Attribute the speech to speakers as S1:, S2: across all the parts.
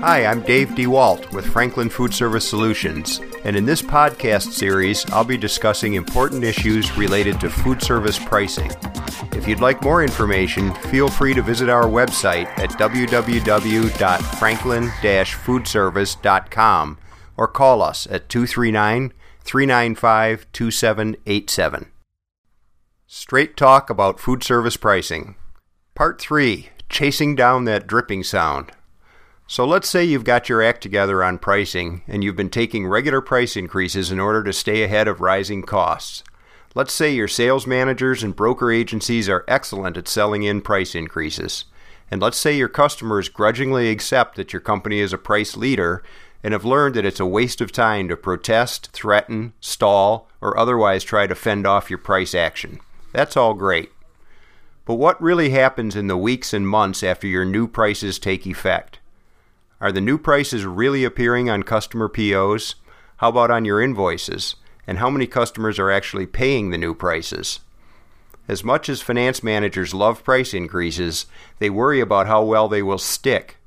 S1: Hi, I'm Dave DeWalt with Franklin Food Service Solutions, and in this podcast series, I'll be discussing important issues related to food service pricing. If you'd like more information, feel free to visit our website at www.franklin-foodservice.com or call us at 239 395 2787. Straight talk about food service pricing. Part 3 Chasing Down That Dripping Sound. So let's say you've got your act together on pricing and you've been taking regular price increases in order to stay ahead of rising costs. Let's say your sales managers and broker agencies are excellent at selling in price increases. And let's say your customers grudgingly accept that your company is a price leader and have learned that it's a waste of time to protest, threaten, stall, or otherwise try to fend off your price action. That's all great. But what really happens in the weeks and months after your new prices take effect? Are the new prices really appearing on customer POs? How about on your invoices? And how many customers are actually paying the new prices? As much as finance managers love price increases, they worry about how well they will stick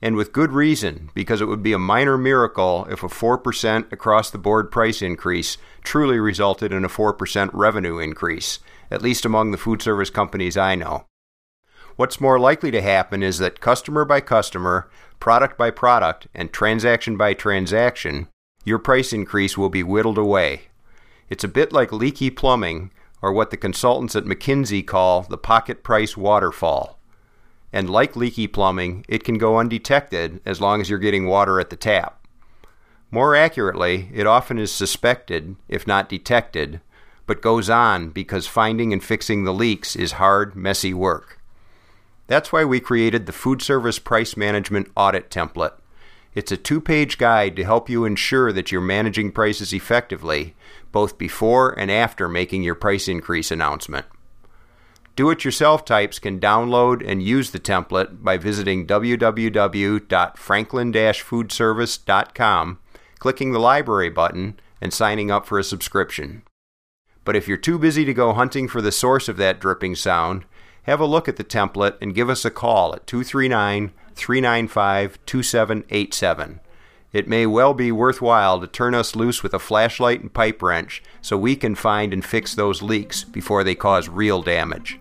S1: and with good reason, because it would be a minor miracle if a 4% across the board price increase truly resulted in a 4% revenue increase, at least among the food service companies I know. What's more likely to happen is that customer by customer, product by product, and transaction by transaction, your price increase will be whittled away. It's a bit like leaky plumbing, or what the consultants at McKinsey call the pocket price waterfall and like leaky plumbing, it can go undetected as long as you're getting water at the tap. More accurately, it often is suspected, if not detected, but goes on because finding and fixing the leaks is hard, messy work. That's why we created the Food Service Price Management Audit Template. It's a two page guide to help you ensure that you're managing prices effectively, both before and after making your price increase announcement. Do it yourself types can download and use the template by visiting www.franklin foodservice.com, clicking the library button, and signing up for a subscription. But if you're too busy to go hunting for the source of that dripping sound, have a look at the template and give us a call at 239 395 2787. It may well be worthwhile to turn us loose with a flashlight and pipe wrench so we can find and fix those leaks before they cause real damage.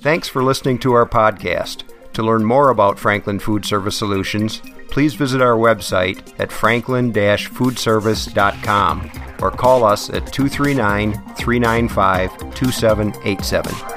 S1: Thanks for listening to our podcast. To learn more about Franklin Food Service Solutions, please visit our website at franklin foodservice.com or call us at 239 395 2787.